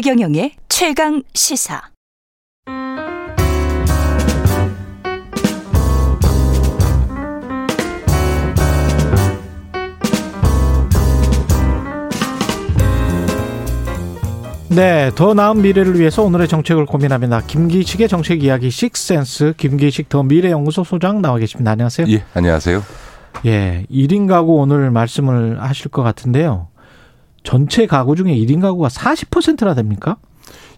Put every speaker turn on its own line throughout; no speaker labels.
최경영의 최강 시사.
네, 더 나은 미래를 위해서 오늘의 정책을 고민합니다. 김기식의 정책 이야기 식센스 김기식 더 미래 연구소 소장 나와 계십니다. 안녕하세요.
예, 안녕하세요.
예, 1인 가구 오늘 말씀을 하실 것 같은데요. 전체 가구 중에 1인 가구가 40%나 됩니까?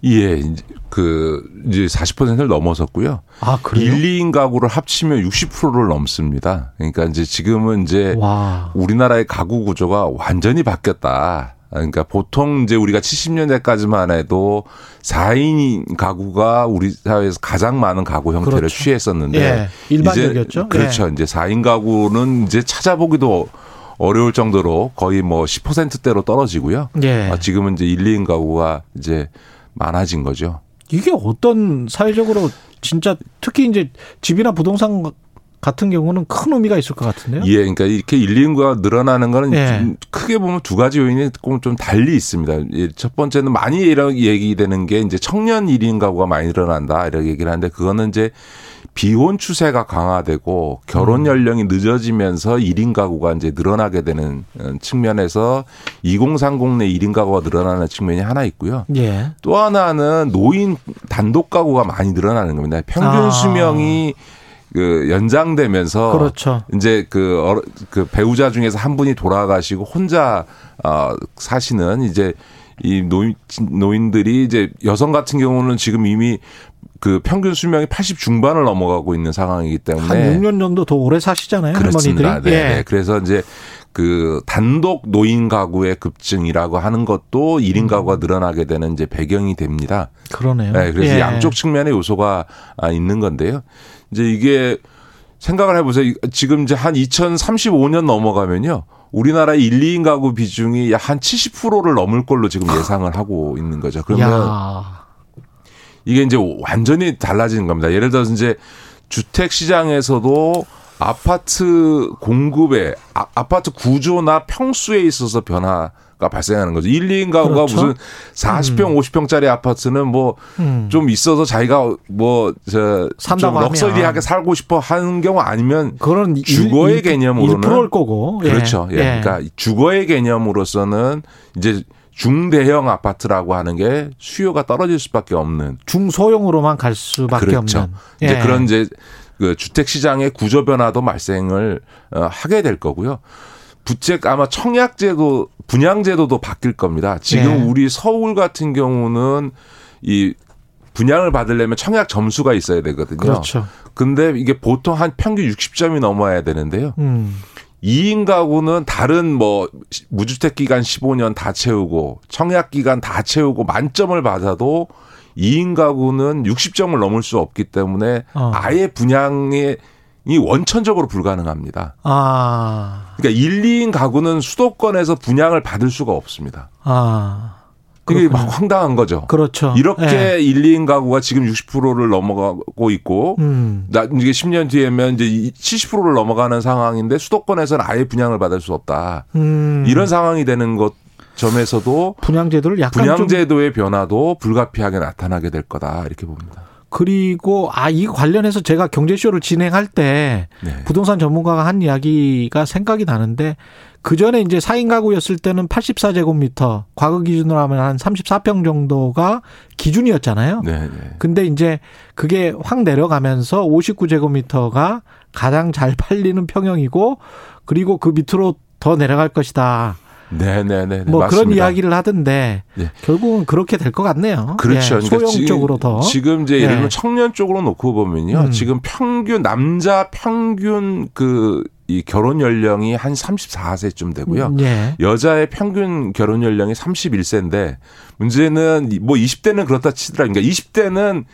예, 이제 그 이제 40%를 넘어섰고요.
아, 그래요?
1, 2인 가구를 합치면 60%를 넘습니다. 그러니까 이제 지금은 이제
와.
우리나라의 가구 구조가 완전히 바뀌었다. 그러니까 보통 이제 우리가 70년대까지만 해도 4인 가구가 우리 사회에서 가장 많은 가구 형태를
그렇죠.
취했었는데
예, 일반적이었죠.
이제 그렇죠.
예.
이제 4인 가구는 이제 찾아보기도 어려울 정도로 거의 뭐 10%대로 떨어지고요.
예.
아, 지금은 이제 1, 2인 가구가 이제 많아진 거죠.
이게 어떤 사회적으로 진짜 특히 이제 집이나 부동산 같은 경우는 큰 의미가 있을 것 같은데요.
예, 그러니까 이렇게 1, 2인구가 늘어나는 거는
예.
좀 크게 보면 두 가지 요인이 조금 좀 달리 있습니다. 예, 첫 번째는 많이 이런 얘기되는 게 이제 청년 1인 가구가 많이 늘어난다 이렇게 얘기를 하는데 그거는 이제 비혼 추세가 강화되고 결혼 연령이 늦어지면서 1인 가구가 이제 늘어나게 되는 어, 측면에서 2030내 1인 가구가 늘어나는 측면이 하나 있고요.
예.
또 하나는 노인 단독 가구가 많이 늘어나는 겁니다. 평균
아.
수명이 그 연장되면서
그렇죠.
이제 그, 어르- 그 배우자 중에서 한 분이 돌아가시고 혼자 어 사시는 이제 이 노인 노인들이 이제 여성 같은 경우는 지금 이미 그 평균 수명이 80 중반을 넘어가고 있는 상황이기 때문에
한 6년 정도 더 오래 사시잖아요.
그렇습니다. 네, 네.
예.
그래서 이제 그 단독 노인 가구의 급증이라고 하는 것도 1인 가구가 늘어나게 되는 이제 배경이 됩니다.
그러네요.
네, 그래서
예.
양쪽 측면의 요소가 아, 있는 건데요. 이제 이게 생각을 해보세요. 지금 이제 한 2035년 넘어가면요. 우리나라 1, 2인 가구 비중이 약한 70%를 넘을 걸로 지금 예상을 하고 있는 거죠. 그러면
야.
이게 이제 완전히 달라지는 겁니다. 예를 들어서 이제 주택 시장에서도 아파트 공급에 아, 아파트 구조나 평수에 있어서 변화 가 발생하는 거죠. 1, 2인 가구가
그렇죠.
무슨 40평, 50평짜리 아파트는 뭐좀
음.
있어서 자기가
하면.
럭셔리하게 살고 싶어 하는 경우 아니면
그런
주거의
일-
개념으로는
1%일 거고. 예.
그렇죠. 예. 그러니까 주거의 개념으로서는 이제 중대형 아파트라고 하는 게 수요가 떨어질 수밖에 없는
중소형으로만 갈 수밖에
그렇죠.
없는.
이제
예.
그런 이제 그 주택 시장의 구조 변화도 발생을 어, 하게 될 거고요. 부채 아마 청약제도 분양제도도 바뀔 겁니다. 지금
네.
우리 서울 같은 경우는 이 분양을 받으려면 청약 점수가 있어야 되거든요.
그렇죠.
근데 이게 보통 한 평균 60점이 넘어야 되는데요.
음.
2인 가구는 다른 뭐 무주택 기간 15년 다 채우고 청약 기간 다 채우고 만점을 받아도 2인 가구는 60점을 넘을 수 없기 때문에
어.
아예 분양 이 원천적으로 불가능합니다.
아.
그러니까 1, 2인 가구는 수도권에서 분양을 받을 수가 없습니다.
아. 그렇군요.
막 황당한 거죠.
그렇죠.
이렇게
예.
1, 2인 가구가 지금 60%를 넘어가고 있고
음.
나 이게 10년 뒤에면 이제 70%를 넘어가는 상황인데 수도권에서는 아예 분양을 받을 수 없다.
음.
이런 상황이 되는 것 점에서도
분양제도를 약간 좀
분양제도의 변화도 불가피하게 나타나게 될 거다 이렇게 봅니다.
그리고 아 이 관련해서 제가 경제쇼를 진행할 때
네.
부동산 전문가가 한 이야기가 생각이 나는데 그 전에 이제 4인 가구였을 때는 84제곱미터 과거 기준으로 하면 한 34평 정도가 기준이었잖아요.
네, 네.
근데 이제 그게 확 내려가면서 59제곱미터가 가장 잘 팔리는 평형이고 그리고 그 밑으로 더 내려갈 것이다.
네, 네, 네. 네,
뭐 그런
맞습니다.
이야기를 하던데
네.
결국은 그렇게 될 것 같네요.
그렇죠.
예,
그러니까
소형
지금-
쪽으로 더.
지금 이제
예.
예를 들면 청년 쪽으로 놓고 보면요.
음.
지금 평균 남자 평균 그 이 결혼 연령이 한 34세쯤 되고요.
예.
여자의 평균 결혼 연령이 31세인데 문제는 뭐 20대는 그렇다 치더라. 그러니까 20대는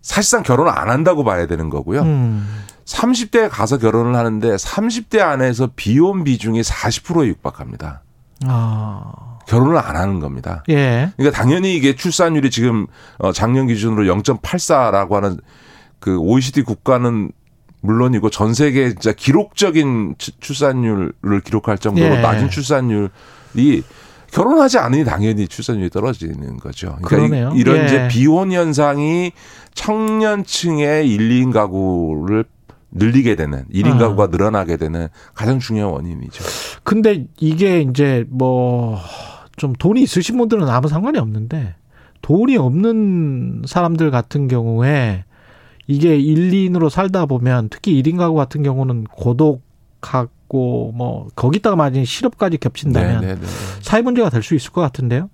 사실상 결혼을 안 한다고 봐야 되는 거고요.
음.
30대에 가서 결혼을 하는데 30대 안에서 비혼 비중이 40%에 육박합니다.
아.
결혼을 안 하는 겁니다.
예.
그러니까 당연히 이게 출산율이 지금 어, 작년 기준으로 0.84라고 하는 그 OECD 국가는 물론이고 전 세계 진짜 기록적인 추- 출산율을 기록할 정도로
예.
낮은 출산율이 결혼하지 않으니 당연히 출산율이 떨어지는 거죠. 그러니까
그러네요.
이런
예.
이제 비혼 현상이 청년층의 1, 2인 가구를 늘리게 되는 1인
아.
가구가 늘어나게 되는 가장 중요한 원인이죠.
근데 이게 이제 뭐 좀 돈이 있으신 분들은 아무 상관이 없는데 돈이 없는 사람들 같은 경우에 이게 1, 2인으로 살다 보면 특히 1인 가구 같은 경우는 고독하고 뭐 거기다가 만약에 실업까지 겹친다면
네, 네, 네.
사회 문제가 될 수 있을 것 같은데요.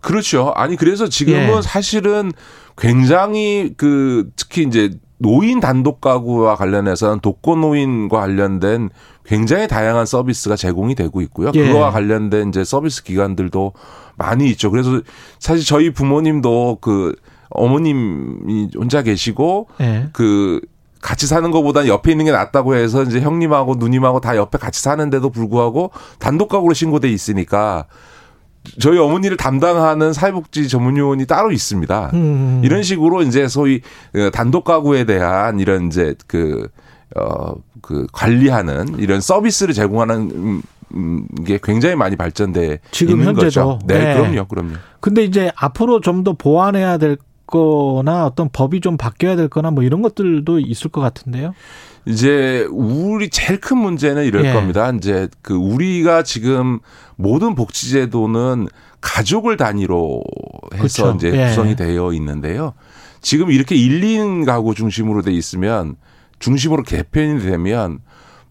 그렇죠. 아니 그래서 지금은
예.
사실은 굉장히 그 특히 이제 노인 단독 가구와 관련해서는 독거 노인과 관련된 굉장히 다양한 서비스가 제공이 되고 있고요.
예.
그거와 관련된 이제 서비스 기관들도 많이 있죠. 그래서 사실 저희 부모님도 그 어머님이 혼자 계시고
예.
그 같이 사는 것보다 옆에 있는 게 낫다고 해서 이제 형님하고 누님하고 다 옆에 같이 사는데도 불구하고 단독 가구로 신고돼 있으니까 저희 어머니를 담당하는 사회복지 전문 요원이 따로 있습니다.
음.
이런 식으로 이제 소위 어, 단독 가구에 대한 이런 이제 그, 어, 그 관리하는 이런 서비스를 제공하는 음, 음, 게 굉장히 많이 발전돼
지금
있는
현재도?
거죠. 네,
네.
그럼요, 그럼요.
근데 이제 앞으로 좀 더 보완해야 될 거나 어떤 법이 좀 바뀌어야 될 거나 뭐 이런 것들도 있을 것 같은데요.
이제 우리 제일 큰 문제는 이럴
예.
겁니다. 이제 그 우리가 지금 모든 복지제도는 가족을 단위로 해서
그렇죠.
이제
예.
구성이 되어 있는데요. 지금 이렇게 1, 2인 가구 중심으로 돼 있으면 중심으로 개편이 되면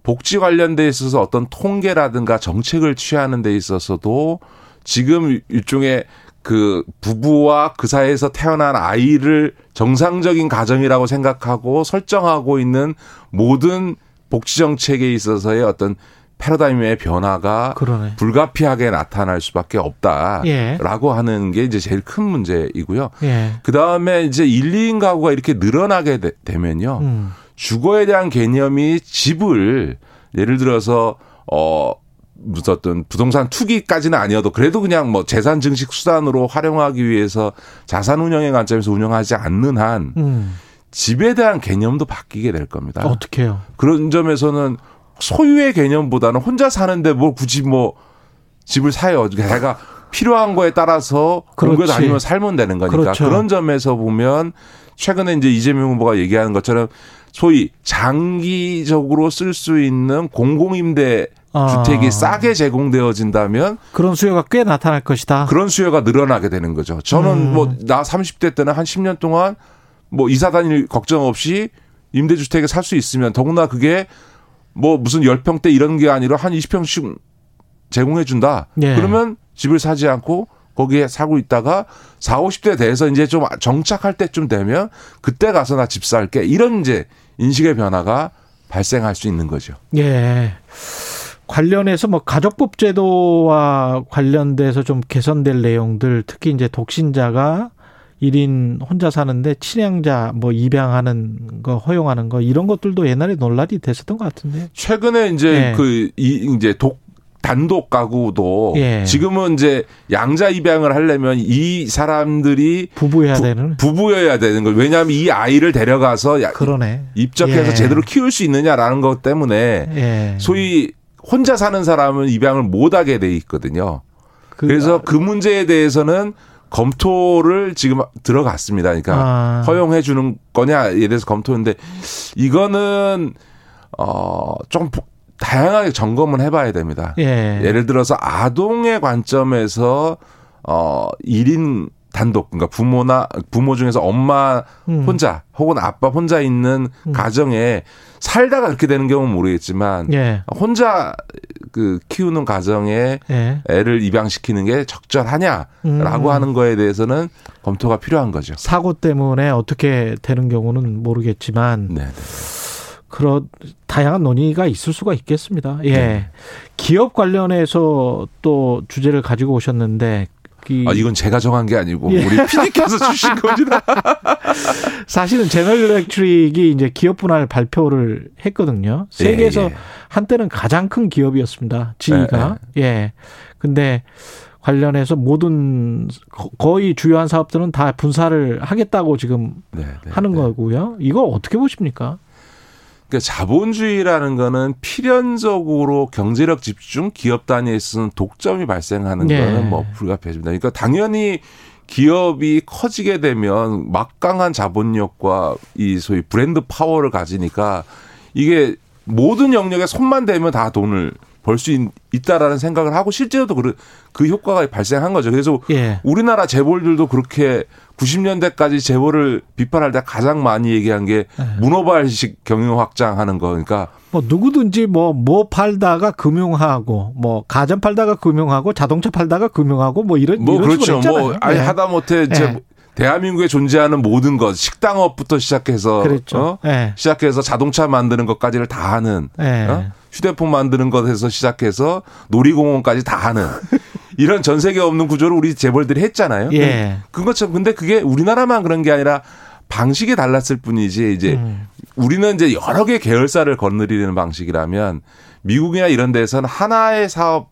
복지 관련돼 있어서 어떤 통계라든가 정책을 취하는 데 있어서도 지금 일종의 그 부부와 그 사이에서 태어난 아이를 정상적인 가정이라고 생각하고 설정하고 있는 모든 복지 정책에 있어서의 어떤 패러다임의 변화가
그러네.
불가피하게 나타날 수밖에 없다라고
예.
하는 게 이제 제일 큰 문제이고요.
예.
그 다음에 이제 1, 2인 가구가 이렇게 늘어나게 되, 되면요.
음.
주거에 대한 개념이 집을 예를 들어서 어 무슨 어떤 부동산 투기까지는 아니어도 그래도 그냥 뭐 재산 증식 수단으로 활용하기 위해서 자산 운영의 관점에서 운영하지 않는 한
음.
집에 대한 개념도 바뀌게 될 겁니다.
어떻게요?
그런 점에서는 소유의 개념보다는 혼자 사는데 뭘 굳이 뭐 집을 사요. 내가 필요한 거에 따라서
그렇지.
다니면 살면 되는 거니까
그렇죠.
그런 점에서 보면 최근에 이제 이재명 후보가 얘기하는 것처럼 소위 장기적으로 쓸 수 있는 공공임대
아.
주택이 싸게 제공되어진다면
그런 수요가 꽤 나타날 것이다.
그런 수요가 늘어나게 되는 거죠. 저는
음.
뭐나 30대 때는 한 10년 동안 뭐 이사 다닐 걱정 없이 임대주택에 살 수 있으면 더구나 그게 뭐 무슨 10평대 이런 게 아니라 한 20평씩 제공해 준다.
예.
그러면 집을 사지 않고 거기에 사고 있다가 4, 50대 돼서 이제 좀 정착할 때쯤 되면 그때 가서 나 집 살게. 이런 이제 인식의 변화가 발생할 수 있는 거죠.
예. 관련해서 뭐 가족법 제도와 관련돼서 좀 개선될 내용들 특히 이제 독신자가 1인 혼자 사는데 친양자 뭐 입양하는 거 허용하는 거 이런 것들도 옛날에 논란이 됐었던 것 같은데.
최근에 이제
예.
그이 이제 독 단독 가구도
예.
지금은 이제 양자 입양을 하려면 이 사람들이
부부해야
부,
되는
부부여야 되는 걸 왜냐하면 이 아이를 데려가서 야-
그러네.
입적해서
예.
제대로 키울 수 있느냐라는 것 때문에
예.
소위 혼자 사는 사람은 입양을 못 하게 돼 있거든요.
그-
그래서 그 문제에 대해서는 검토를 지금 들어갔습니다. 그러니까
아.
허용해 주는 거냐에 대해서 검토인데 이거는 어좀 다양하게 점검은 해봐야 됩니다.
예.
예를 들어서 아동의 관점에서 어 1인 단독 그러니까 부모나 부모 중에서 엄마
음.
혼자 혹은 아빠 혼자 있는 가정에 살다가 그렇게 되는 경우는 모르겠지만
예.
혼자 그 키우는 가정에
예.
애를 입양시키는 게 적절하냐라고
음.
하는 거에 대해서는 검토가 필요한 거죠.
사고 때문에 어떻게 되는 경우는 모르겠지만
네.
그런 다양한 논의가 있을 수가 있겠습니다. 예.
네.
기업 관련해서 또 주제를 가지고 오셨는데 이
아, 이건 제가 정한 게 아니고
예.
우리 PD께서 주신 겁니다.
사실은 제너럴 일렉트릭이 이제 기업 분할 발표를 했거든요. 세계에서
예, 예.
한때는 가장 큰 기업이었습니다. 지위가. 예. 근데 관련해서 모든 거- 거의 주요한 사업들은 다 분사를 하겠다고 지금
네, 네,
하는
네.
거고요. 이거 어떻게 보십니까?
그러니까 자본주의라는 거는 필연적으로 경제력 집중, 기업 단위에 있어서는 독점이 발생하는
네.
거는 뭐 불가피합니다. 그러니까 당연히 기업이 커지게 되면 막강한 자본력과 이 소위 브랜드 파워를 가지니까 이게 모든 영역에 손만 대면 다 돈을 벌 수 있다라는 생각을 하고 실제로도 그, 그 효과가 발생한 거죠. 그래서
예.
우리나라 재벌들도 그렇게 90년대까지 재벌을 비판할 때 가장 많이 얘기한 게
네.
문어발식 경영 확장하는 거. 그러니까
뭐 누구든지 뭐뭐 팔다가 금융하고 뭐 가전 팔다가 금융하고 자동차 팔다가 금융하고 뭐 이런
뭐
이런
그렇죠. 뭐 아니
예.
하다못해
예.
이제 대한민국에 존재하는 모든 것 식당업부터 시작해서
그랬죠.
어?
예.
시작해서 자동차 만드는 것까지를 다 하는
예.
어? 휴대폰 만드는 것에서 시작해서 놀이공원까지 다 하는 이런 전 세계 없는 구조를 우리 재벌들이 했잖아요.
예.
그것처럼 근데 그게 우리나라만 그런 게 아니라 방식이 달랐을 뿐이지 이제
음.
우리는 이제 여러 개 계열사를 건드리는 방식이라면 미국이나 이런 데서는 하나의 사업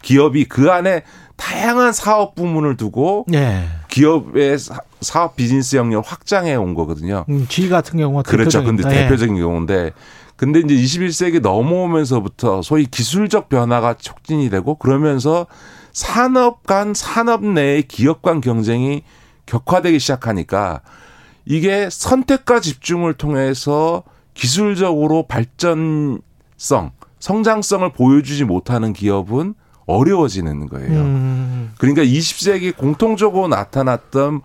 기업이 그 안에 다양한 사업 부문을 두고
예.
기업의 사- 사업 비즈니스 영역을 확장해 온 거거든요.
음, G 같은 경우가
그렇죠. 근데
대표적인- 예.
대표적인 경우인데 근데 이제 21세기 넘어오면서부터 소위 기술적 변화가 촉진이 되고 그러면서 산업 간 산업 내의 기업 간 경쟁이 격화되기 시작하니까 이게 선택과 집중을 통해서 기술적으로 발전성, 성장성을 보여주지 못하는 기업은 어려워지는 거예요.
음.
그러니까 20세기 공통적으로 나타났던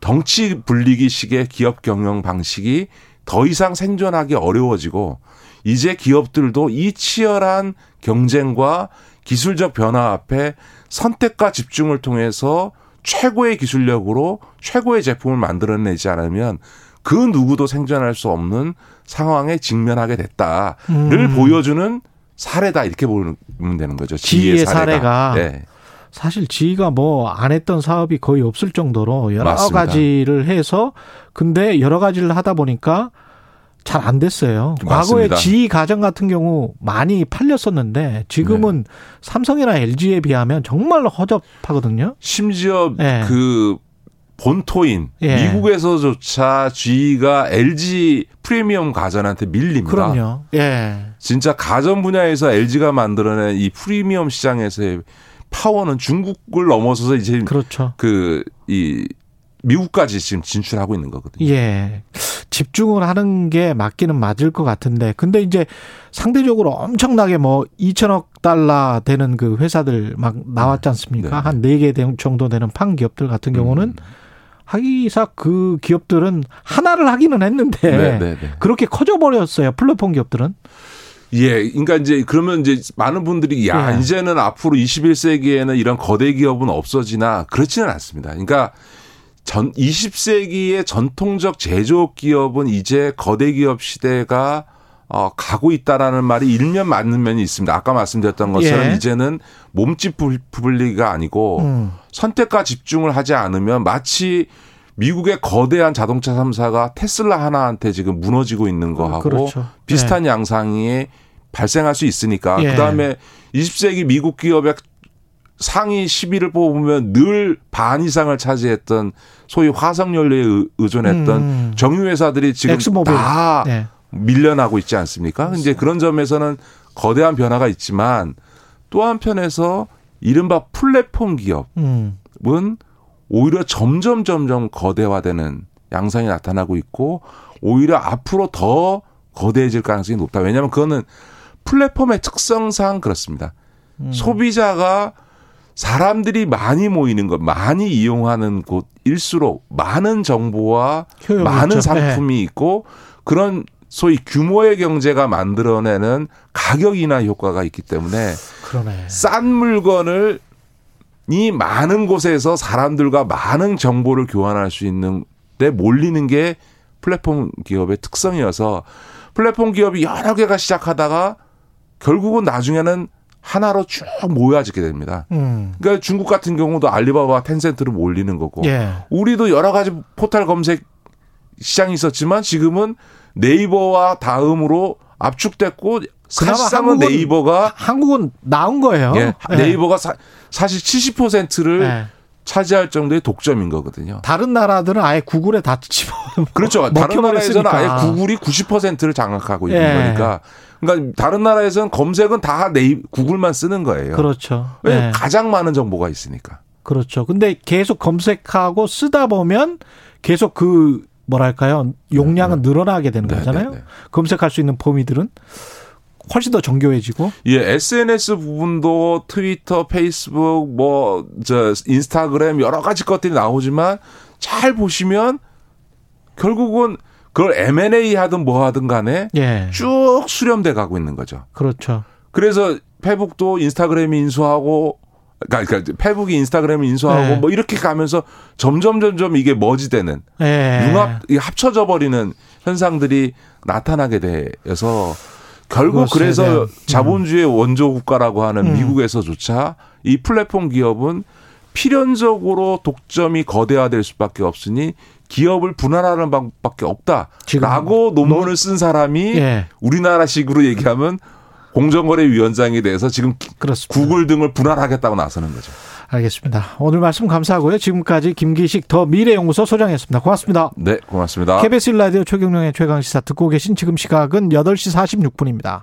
덩치 불리기식의 기업 경영 방식이 더 이상 생존하기 어려워지고 이제 기업들도 이 치열한 경쟁과 기술적 변화 앞에 선택과 집중을 통해서 최고의 기술력으로 최고의 제품을 만들어내지 않으면 그 누구도 생존할 수 없는 상황에 직면하게 됐다를
음.
보여주는 사례다 이렇게 보면 되는 거죠.
지혜의
지혜의
사례가.
네.
사실 지가 뭐 안 했던 사업이 거의 없을 정도로 여러
맞습니다.
가지를 해서 근데 여러 가지를 하다 보니까 잘 안 됐어요. 과거에
맞습니다.
지 가전 같은 경우 많이 팔렸었는데 지금은
네.
삼성이나 LG에 비하면 정말로 허접하거든요.
심지어
예.
그 본토인
예.
미국에서조차 G가 LG 프리미엄 가전한테 밀립니다.
그럼요. 예.
진짜 가전 분야에서 LG가 만들어낸 이 프리미엄 시장에서의 파워는 중국을 넘어서서 이제
그렇죠.
그이 미국까지 지금 진출하고 있는 거거든요.
예. 집중을 하는 게 맞기는 맞을 것 같은데. 근데 이제 상대적으로 엄청나게 뭐 2천억 달러 되는 그 회사들 막 나왔지 않습니까?
네.
한 4개 정도 되는 판 기업들 같은 경우는
음.
하기사 그 기업들은 하나를 하기는 했는데
네, 네, 네.
그렇게 커져버렸어요. 플랫폼 기업들은.
예, 그러니까 이제 그러면 이제 많은 분들이 야
예.
이제는 앞으로 21세기에는 이런 거대 기업은 없어지나 그렇지는 않습니다. 그러니까 전 20세기의 전통적 제조업 기업은 이제 거대 기업 시대가 어, 가고 있다라는 말이 일면 맞는 면이 있습니다. 아까 말씀드렸던 것처럼
예.
이제는 몸집 부- 부분리가 아니고
음.
선택과 집중을 하지 않으면 마치 미국의 거대한 자동차 3사가 테슬라 하나한테 지금 무너지고 있는 거하고
그렇죠.
비슷한 양상이 발생할 수 있으니까
예.
그다음에 20세기 미국 기업의 상위 10위를 뽑으면 늘 반 이상을 차지했던 소위 화석 연료에 의- 의존했던
음.
정유 회사들이 지금
엑스모빌.
다
네.
밀려나고 있지 않습니까? 이제 그런 점에서는 거대한 변화가 있지만 또 한편에서 이른바 플랫폼 기업은
음.
오히려 점점 점점 거대화되는 양상이 나타나고 있고 오히려 앞으로 더 거대해질 가능성이 높다. 왜냐하면 그거는 플랫폼의 특성상 그렇습니다.
음.
소비자가 사람들이 많이 모이는 것, 많이 이용하는 곳일수록 많은 정보와 많은
있죠.
상품이 있고 그런 소위 규모의 경제가 만들어내는 가격 인하 효과가 있기 때문에
그러네.
싼 물건을 이 많은 곳에서 사람들과 많은 정보를 교환할 수 있는 데 몰리는 게 플랫폼 기업의 특성이어서 플랫폼 기업이 여러 개가 시작하다가 결국은 나중에는 하나로 쭉 모여지게 됩니다.
음.
그러니까 중국 같은 경우도 알리바바, 텐센트로 몰리는 거고
예.
우리도 여러 가지 포털 검색 시장이 있었지만 지금은 네이버와 다음으로 압축됐고 사실상은
한국은
네이버가
한국은 나온 거예요.
예,
예.
네이버가 사, 사실 70%를
예.
차지할 정도의 독점인 거거든요.
다른 나라들은 아예 구글에 다 집어
그렇죠. 다른 나라에서는. 아예 구글이 90%를 장악하고 있는
예.
거니까. 그러니까 다른 나라에서는 검색은 다 네이 구글만 쓰는 거예요.
그렇죠. 예.
가장 많은 정보가 있으니까.
그렇죠. 근데 계속 검색하고 쓰다 보면 계속 그 뭐랄까요 용량은 늘어나게 되는
네,
거잖아요.
네, 네.
검색할 수 있는 범위들은 훨씬 더 정교해지고.
예, SNS 부분도 트위터, 페이스북, 뭐, 저, 인스타그램 여러 가지 것들이 나오지만 잘 보시면 결국은 그걸 M&A 하든 뭐 하든 간에
예.
쭉 수렴돼 가고 있는 거죠.
그렇죠.
그래서 페북도 인스타그램이 인수하고 그러니까 그러니까 페북이 인스타그램을 인수하고
네.
뭐 이렇게 가면서 점점 점점 이게 머지되는
예.
융합 합쳐져 버리는 현상들이 나타나게 돼서 결국 그래서
음.
자본주의 원조 국가라고 하는
음.
미국에서조차 이 플랫폼 기업은 필연적으로 독점이 거대화될 수밖에 없으니 기업을 분할하는 방법밖에 없다라고 논문을 쓴 사람이
예.
우리나라식으로 얘기하면 공정거래위원장에 대해서 지금
그렇습니다.
구글 등을 분할하겠다고 나서는 거죠.
알겠습니다. 오늘 말씀 감사하고요. 지금까지 김기식 더 미래연구소 소장이었습니다. 고맙습니다.
네, 고맙습니다.
KBS 라디오 최경령의 최강시사 듣고 계신 지금 시각은 8시 46분입니다.